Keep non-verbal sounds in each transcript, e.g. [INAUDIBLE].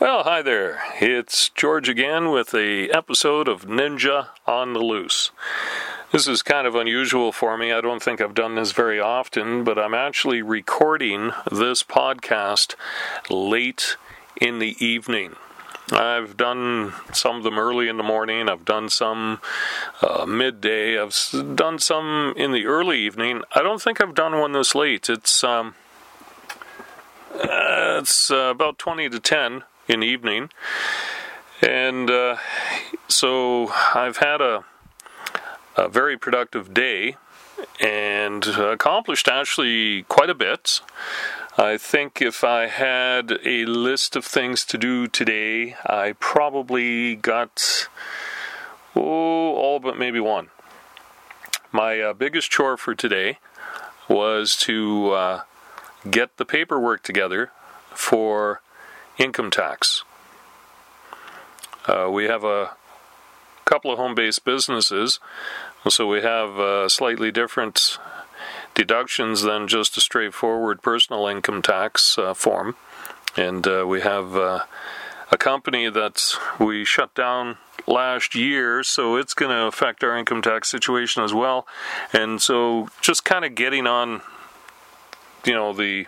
Well, hi there. It's George again with a episode of Ninja on the Loose. This is kind of unusual for me. I don't think I've done this very often, but I'm actually recording this podcast late in the evening. I've done some of them early in the morning. I've done some uh, midday. I've done some in the early evening. I don't think I've done one this late. It's um, uh, it's uh, about twenty to ten in the evening. And uh, so I've had a, a very productive day and accomplished actually quite a bit. I think if I had a list of things to do today, I probably got oh, all but maybe one. My uh, biggest chore for today was to uh, get the paperwork together for income tax. Uh, we have a couple of home based businesses, so we have uh, slightly different deductions than just a straightforward personal income tax uh, form. And uh, we have uh, a company that we shut down last year, so it's going to affect our income tax situation as well. And so just kind of getting on, you know, the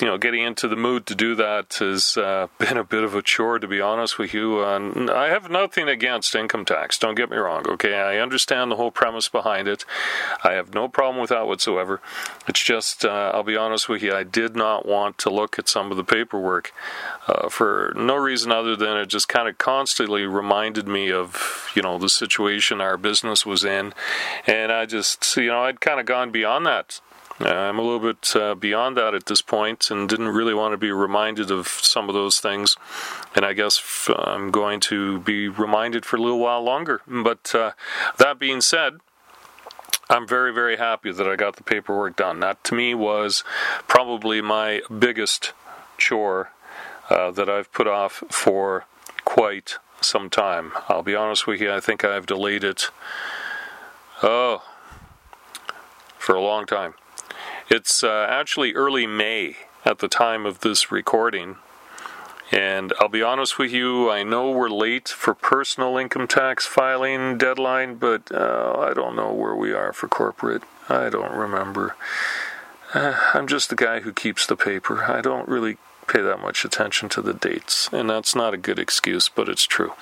you know, getting into the mood to do that has uh, [LAUGHS] been a bit of a chore, to be honest with you. And I have nothing against income tax. Don't get me wrong. Okay, I understand the whole premise behind it. I have no problem with that whatsoever. It's just, uh, I'll be honest with you, I did not want to look at some of the paperwork uh, for no reason other than it just kind of constantly reminded me of, you know, the situation our business was in, and I just, you know, I'd kind of gone beyond that I'm a little bit uh, beyond that at this point and didn't really want to be reminded of some of those things. And I guess I'm going to be reminded for a little while longer. But uh, that being said, I'm very, very happy that I got the paperwork done. That to me was probably my biggest chore uh, that I've put off for quite some time. I'll be honest with you, I think I've delayed it. Oh, for a long time. It's uh, actually early May at the time of this recording. And I'll be honest with you, I know we're late for personal income tax filing deadline, but uh, I don't know where we are for corporate. I don't remember. Uh, I'm just the guy who keeps the paper. I don't really pay that much attention to the dates, and that's not a good excuse, but it's true.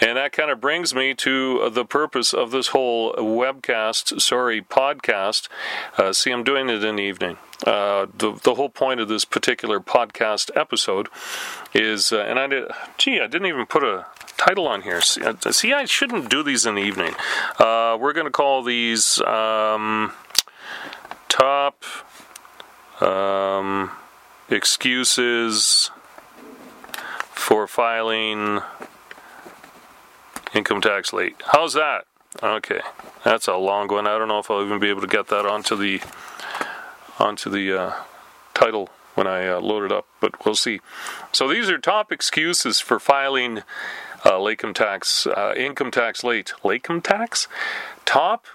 And that kind of brings me to the purpose of this whole webcast, sorry, podcast. Uh, see, I'm doing it in the evening. Uh, the, the whole point of this particular podcast episode is, uh, and I did, gee, I didn't even put a title on here. See, uh, see I shouldn't do these in the evening. Uh, we're going to call these um, top um, excuses for filing income tax late. How's that? Okay, that's a long one. I don't know if I'll even be able to get that onto the onto the uh, title when I uh, load it up, but we'll see. So these are top excuses for filing uh, income tax, uh, income tax late. Late income tax? Top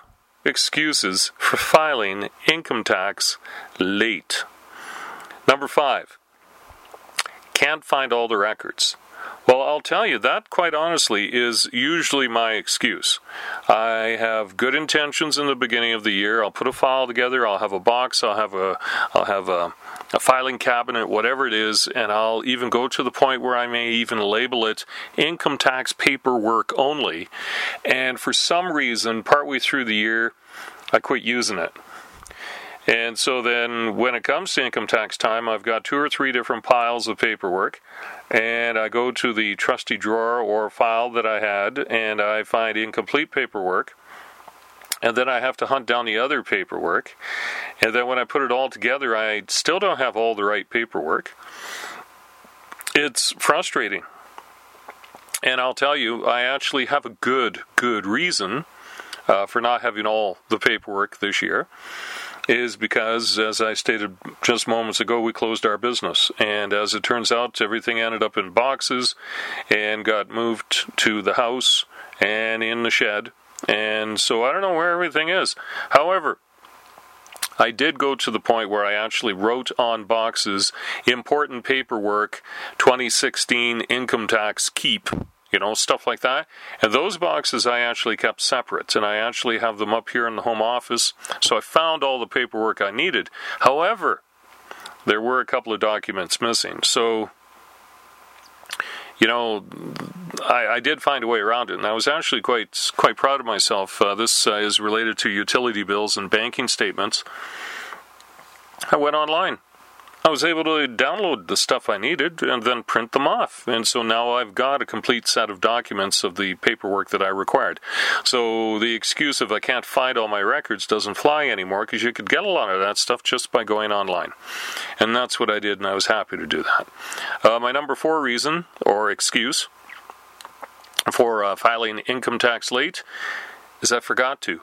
excuses for filing income tax late. Number five, can't find all the records. Well, I'll tell you, that quite honestly is usually my excuse. I have good intentions in the beginning of the year. I'll put a file together, I'll have a box, I'll have a I'll have a, a filing cabinet, whatever it is, and I'll even go to the point where I may even label it income tax paperwork only. And for some reason, partway through the year, I quit using it. And so then when it comes to income tax time, I've got two or three different piles of paperwork. And I go to the trusty drawer or file that I had and I find incomplete paperwork. And then I have to hunt down the other paperwork. And then when I put it all together, I still don't have all the right paperwork. It's frustrating. And I'll tell you, I actually have a good, good reason uh, for not having all the paperwork this year is because, as I stated just moments ago, we closed our business. And as it turns out, everything ended up in boxes and got moved to the house and in the shed. And so I don't know where everything is. However, I did go to the point where I actually wrote on boxes important paperwork 2016 income tax keep you know, stuff like that. And those boxes I actually kept separate, and I actually have them up here in the home office. So I found all the paperwork I needed. However, there were a couple of documents missing. So, you know, I, I did find a way around it, and I was actually quite quite proud of myself. Uh, this uh, is related to utility bills and banking statements. I went online I was able to download the stuff I needed and then print them off. And so now I've got a complete set of documents of the paperwork that I required. So the excuse of I can't find all my records doesn't fly anymore because you could get a lot of that stuff just by going online. And that's what I did, and I was happy to do that. Uh, my number four reason or excuse for uh, filing income tax late is I forgot to.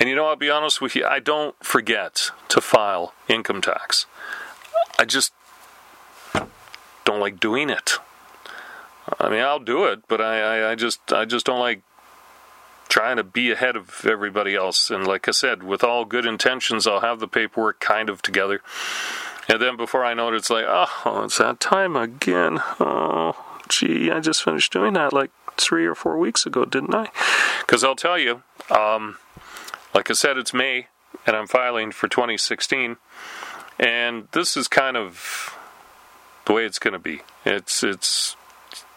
And you know, I'll be honest with you, I don't forget to file income tax. I just don't like doing it. I mean, I'll do it, but I, I, I just I just don't like trying to be ahead of everybody else. And like I said, with all good intentions, I'll have the paperwork kind of together. And then before I know it, it's like, oh, it's that time again. Oh, gee, I just finished doing that like three or four weeks ago, didn't I? Because I'll tell you, um, like I said, it's May, and I'm filing for 2016, and this is kind of the way it's going to be. It's it's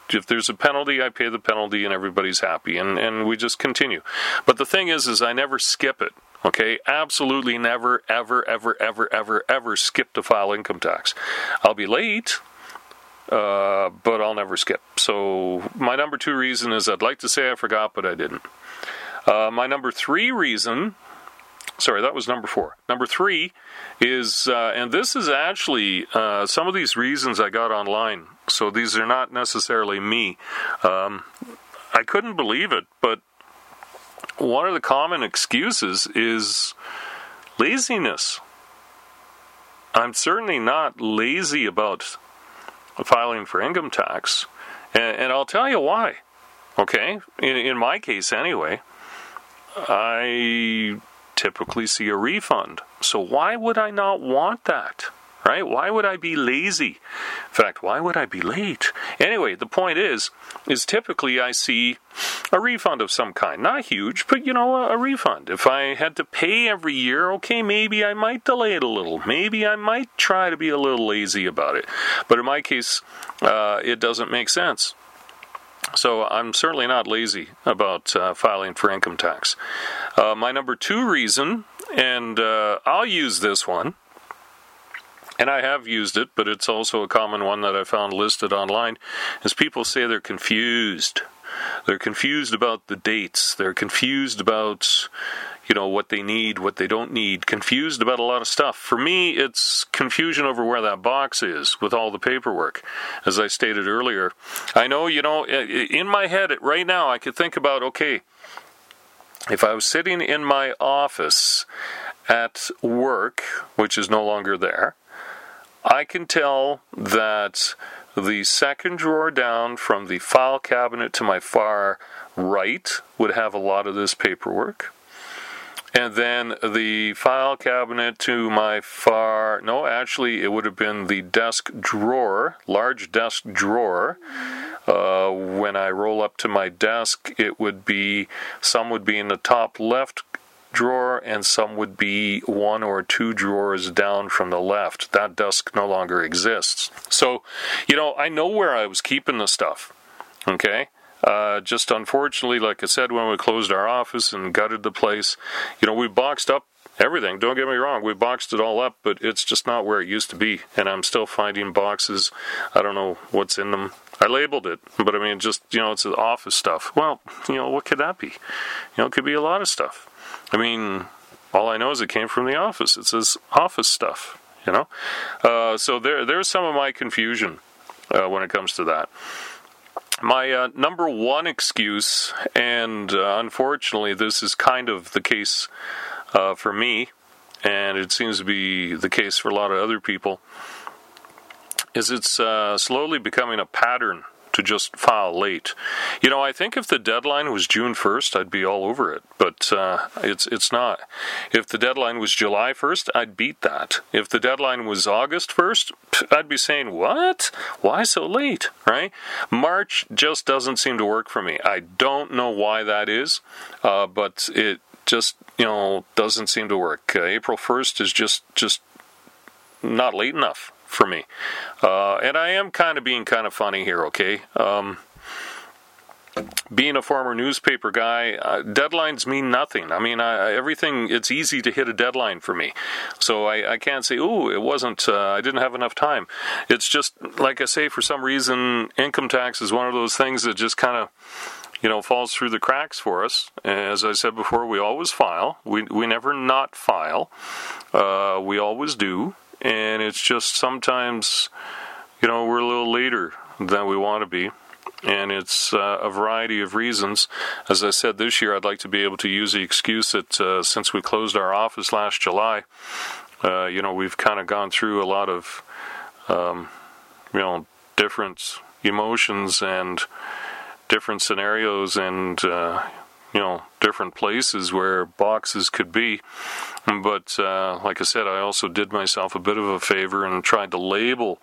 if there's a penalty, I pay the penalty, and everybody's happy, and and we just continue. But the thing is, is I never skip it. Okay, absolutely never, ever, ever, ever, ever, ever skip to file income tax. I'll be late, uh, but I'll never skip. So my number two reason is I'd like to say I forgot, but I didn't. Uh, my number three reason, sorry, that was number four. Number three is, uh, and this is actually uh, some of these reasons I got online. So these are not necessarily me. Um, I couldn't believe it, but one of the common excuses is laziness. I'm certainly not lazy about filing for income tax, and, and I'll tell you why. Okay, in, in my case anyway. I typically see a refund. So why would I not want that? Right? Why would I be lazy? In fact, why would I be late? Anyway, the point is, is typically I see a refund of some kind. Not huge, but you know, a, a refund. If I had to pay every year, okay, maybe I might delay it a little. Maybe I might try to be a little lazy about it. But in my case, uh, it doesn't make sense. So I'm certainly not lazy about uh, filing for income tax. Uh, my number two reason, and uh, I'll use this one, and I have used it, but it's also a common one that I found listed online, is people say they're confused. They're confused about the dates. They're confused about you know, what they need, what they don't need, confused about a lot of stuff. For me, it's confusion over where that box is with all the paperwork, as I stated earlier. I know, you know, in my head right now, I could think about okay, if I was sitting in my office at work, which is no longer there, I can tell that the second drawer down from the file cabinet to my far right would have a lot of this paperwork. And then the file cabinet to my far, no, actually, it would have been the desk drawer, large desk drawer. Uh, when I roll up to my desk, it would be, some would be in the top left drawer, and some would be one or two drawers down from the left. That desk no longer exists. So, you know, I know where I was keeping the stuff. Okay? Uh, just unfortunately, like I said, when we closed our office and gutted the place, you know, we boxed up everything. Don't get me wrong, we boxed it all up, but it's just not where it used to be. And I'm still finding boxes. I don't know what's in them. I labeled it, but I mean, just, you know, it's office stuff. Well, you know, what could that be? You know, it could be a lot of stuff. I mean, all I know is it came from the office. It says office stuff, you know? Uh, so there, there's some of my confusion uh, when it comes to that. My uh, number one excuse, and uh, unfortunately, this is kind of the case uh, for me, and it seems to be the case for a lot of other people, is it's uh, slowly becoming a pattern to just file late. You know, I think if the deadline was June 1st, I'd be all over it, but uh, it's it's not. If the deadline was July 1st, I'd beat that. If the deadline was August 1st, I'd be saying, "What? Why so late?" Right? March just doesn't seem to work for me. I don't know why that is, uh, but it just you know doesn't seem to work. Uh, April 1st is just just not late enough for me. Uh, and I am kind of being kind of funny here, okay? Um, being a former newspaper guy, uh, deadlines mean nothing. I mean, I, everything, it's easy to hit a deadline for me. So I, I can't say, oh, it wasn't, uh, I didn't have enough time. It's just, like I say, for some reason, income tax is one of those things that just kind of, you know, falls through the cracks for us. As I said before, we always file. We, we never not file. Uh, we always do and it's just sometimes, you know, we're a little later than we want to be. And it's uh, a variety of reasons. As I said, this year I'd like to be able to use the excuse that uh, since we closed our office last July, uh, you know, we've kind of gone through a lot of, um, you know, different emotions and different scenarios and, uh, you know, different places where boxes could be. [LAUGHS] But uh, like I said, I also did myself a bit of a favor and tried to label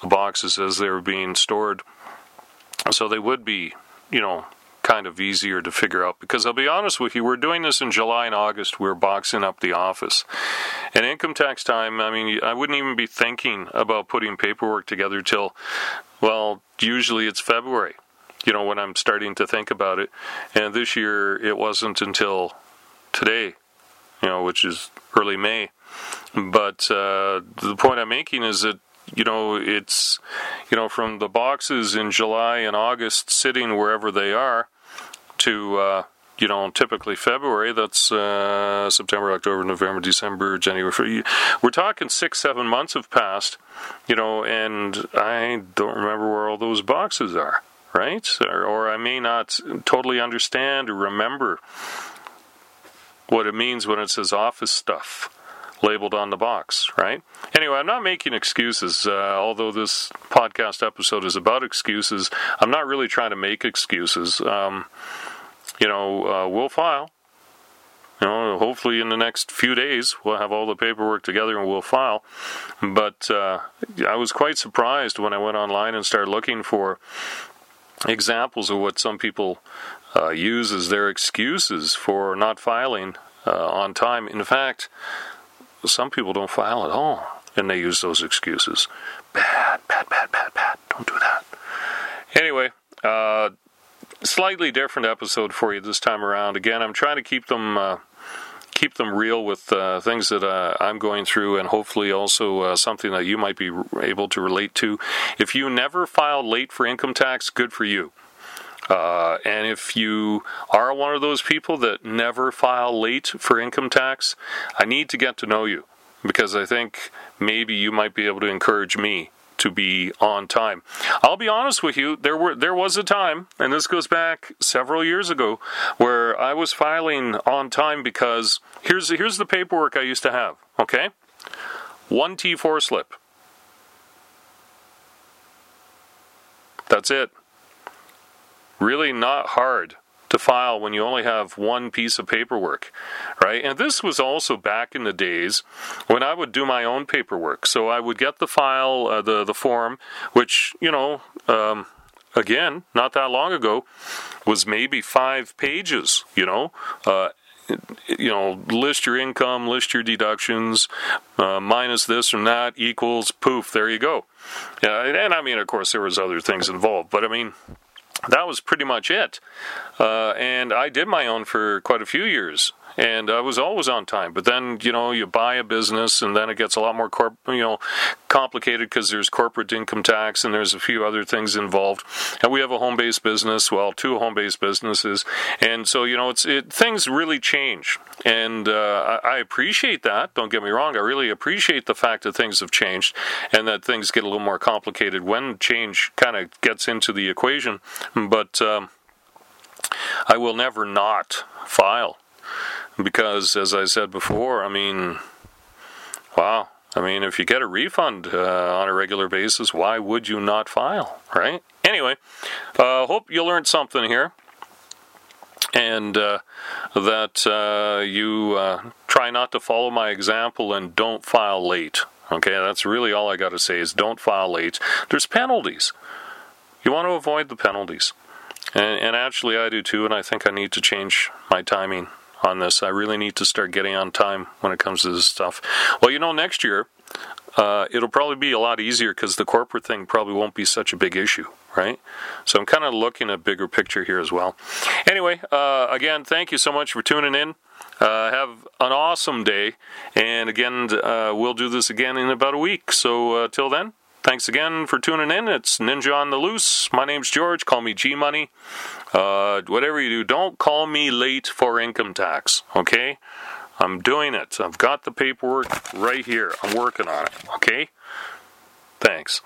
the boxes as they were being stored so they would be, you know, kind of easier to figure out. Because I'll be honest with you, we're doing this in July and August. We're boxing up the office. And income tax time, I mean, I wouldn't even be thinking about putting paperwork together till, well, usually it's February you know, when I'm starting to think about it. And this year it wasn't until today, you know, which is early May. But uh, the point I'm making is that you know it's you know from the boxes in July and August sitting wherever they are to uh, you know typically February that's uh, September October November December January we're talking six seven months have passed you know and I don't remember where all those boxes are right? Or, or I may not totally understand or remember what it means when it says office stuff labeled on the box, right? Anyway, I'm not making excuses. Uh, although this podcast episode is about excuses, I'm not really trying to make excuses. Um, you know, uh, we'll file. You know, hopefully in the next few days we'll have all the paperwork together and we'll file. But uh, I was quite surprised when I went online and started looking for examples of what some people uh, use as their excuses for not filing uh, on time. In fact, some people don't file at all, and they use those excuses. Bad, bad, bad, bad, bad. Don't do that. Anyway, uh, slightly different episode for you this time around. Again, I'm trying to keep them uh, keep them real with uh, things that uh, I'm going through, and hopefully also uh, something that you might be able to relate to. If you never file late for income tax, good for you. Uh, and if you are one of those people that never file late for income tax, I need to get to know you because I think maybe you might be able to encourage me to be on time. I'll be honest with you, there were there was a time, and this goes back several years ago, where I was filing on time because here's here's the paperwork I used to have, okay? One T4 slip. That's it. Really not hard to file when you only have one piece of paperwork, right? And this was also back in the days when I would do my own paperwork. So I would get the file, uh, the the form, which you know. Um, again, not that long ago, was maybe five pages. You know, uh, you know, list your income, list your deductions, uh, minus this and that equals poof. There you go. Yeah, and I mean, of course, there was other things involved, but I mean, that was pretty much it. Uh, and I did my own for quite a few years and I was always on time. But then, you know, you buy a business, and then it gets a lot more corp, you know, complicated because there's corporate income tax and there's a few other things involved. And we have a home-based business, well, two home-based businesses, and so you know, it's it things really change, and uh, I, I appreciate that. Don't get me wrong, I really appreciate the fact that things have changed and that things get a little more complicated when change kind of gets into the equation. But um, I will never not file because, as I said before, I mean, wow, I mean, if you get a refund uh, on a regular basis, why would you not file, right? Anyway, uh, hope you learned something here and uh, that uh, you uh, try not to follow my example and don't file late. Okay, that's really all I got to say is don't file late. There's penalties. You want to avoid the penalties. And, and actually, I do too, and I think I need to change my timing on this. I really need to start getting on time when it comes to this stuff. Well, you know, next year, uh, it'll probably be a lot easier because the corporate thing probably won't be such a big issue, right? So I'm kind of looking at bigger picture here as well. Anyway, uh, again, thank you so much for tuning in. Uh, have an awesome day, and again, uh, we'll do this again in about a week. So uh, till then, thanks again for tuning in. It's Ninja on the Loose. My name's George. Call me G Money. Uh, whatever you do, don't call me late for income tax. Okay. I'm doing it. I've got the paperwork right here. I'm working on it. Okay? Thanks.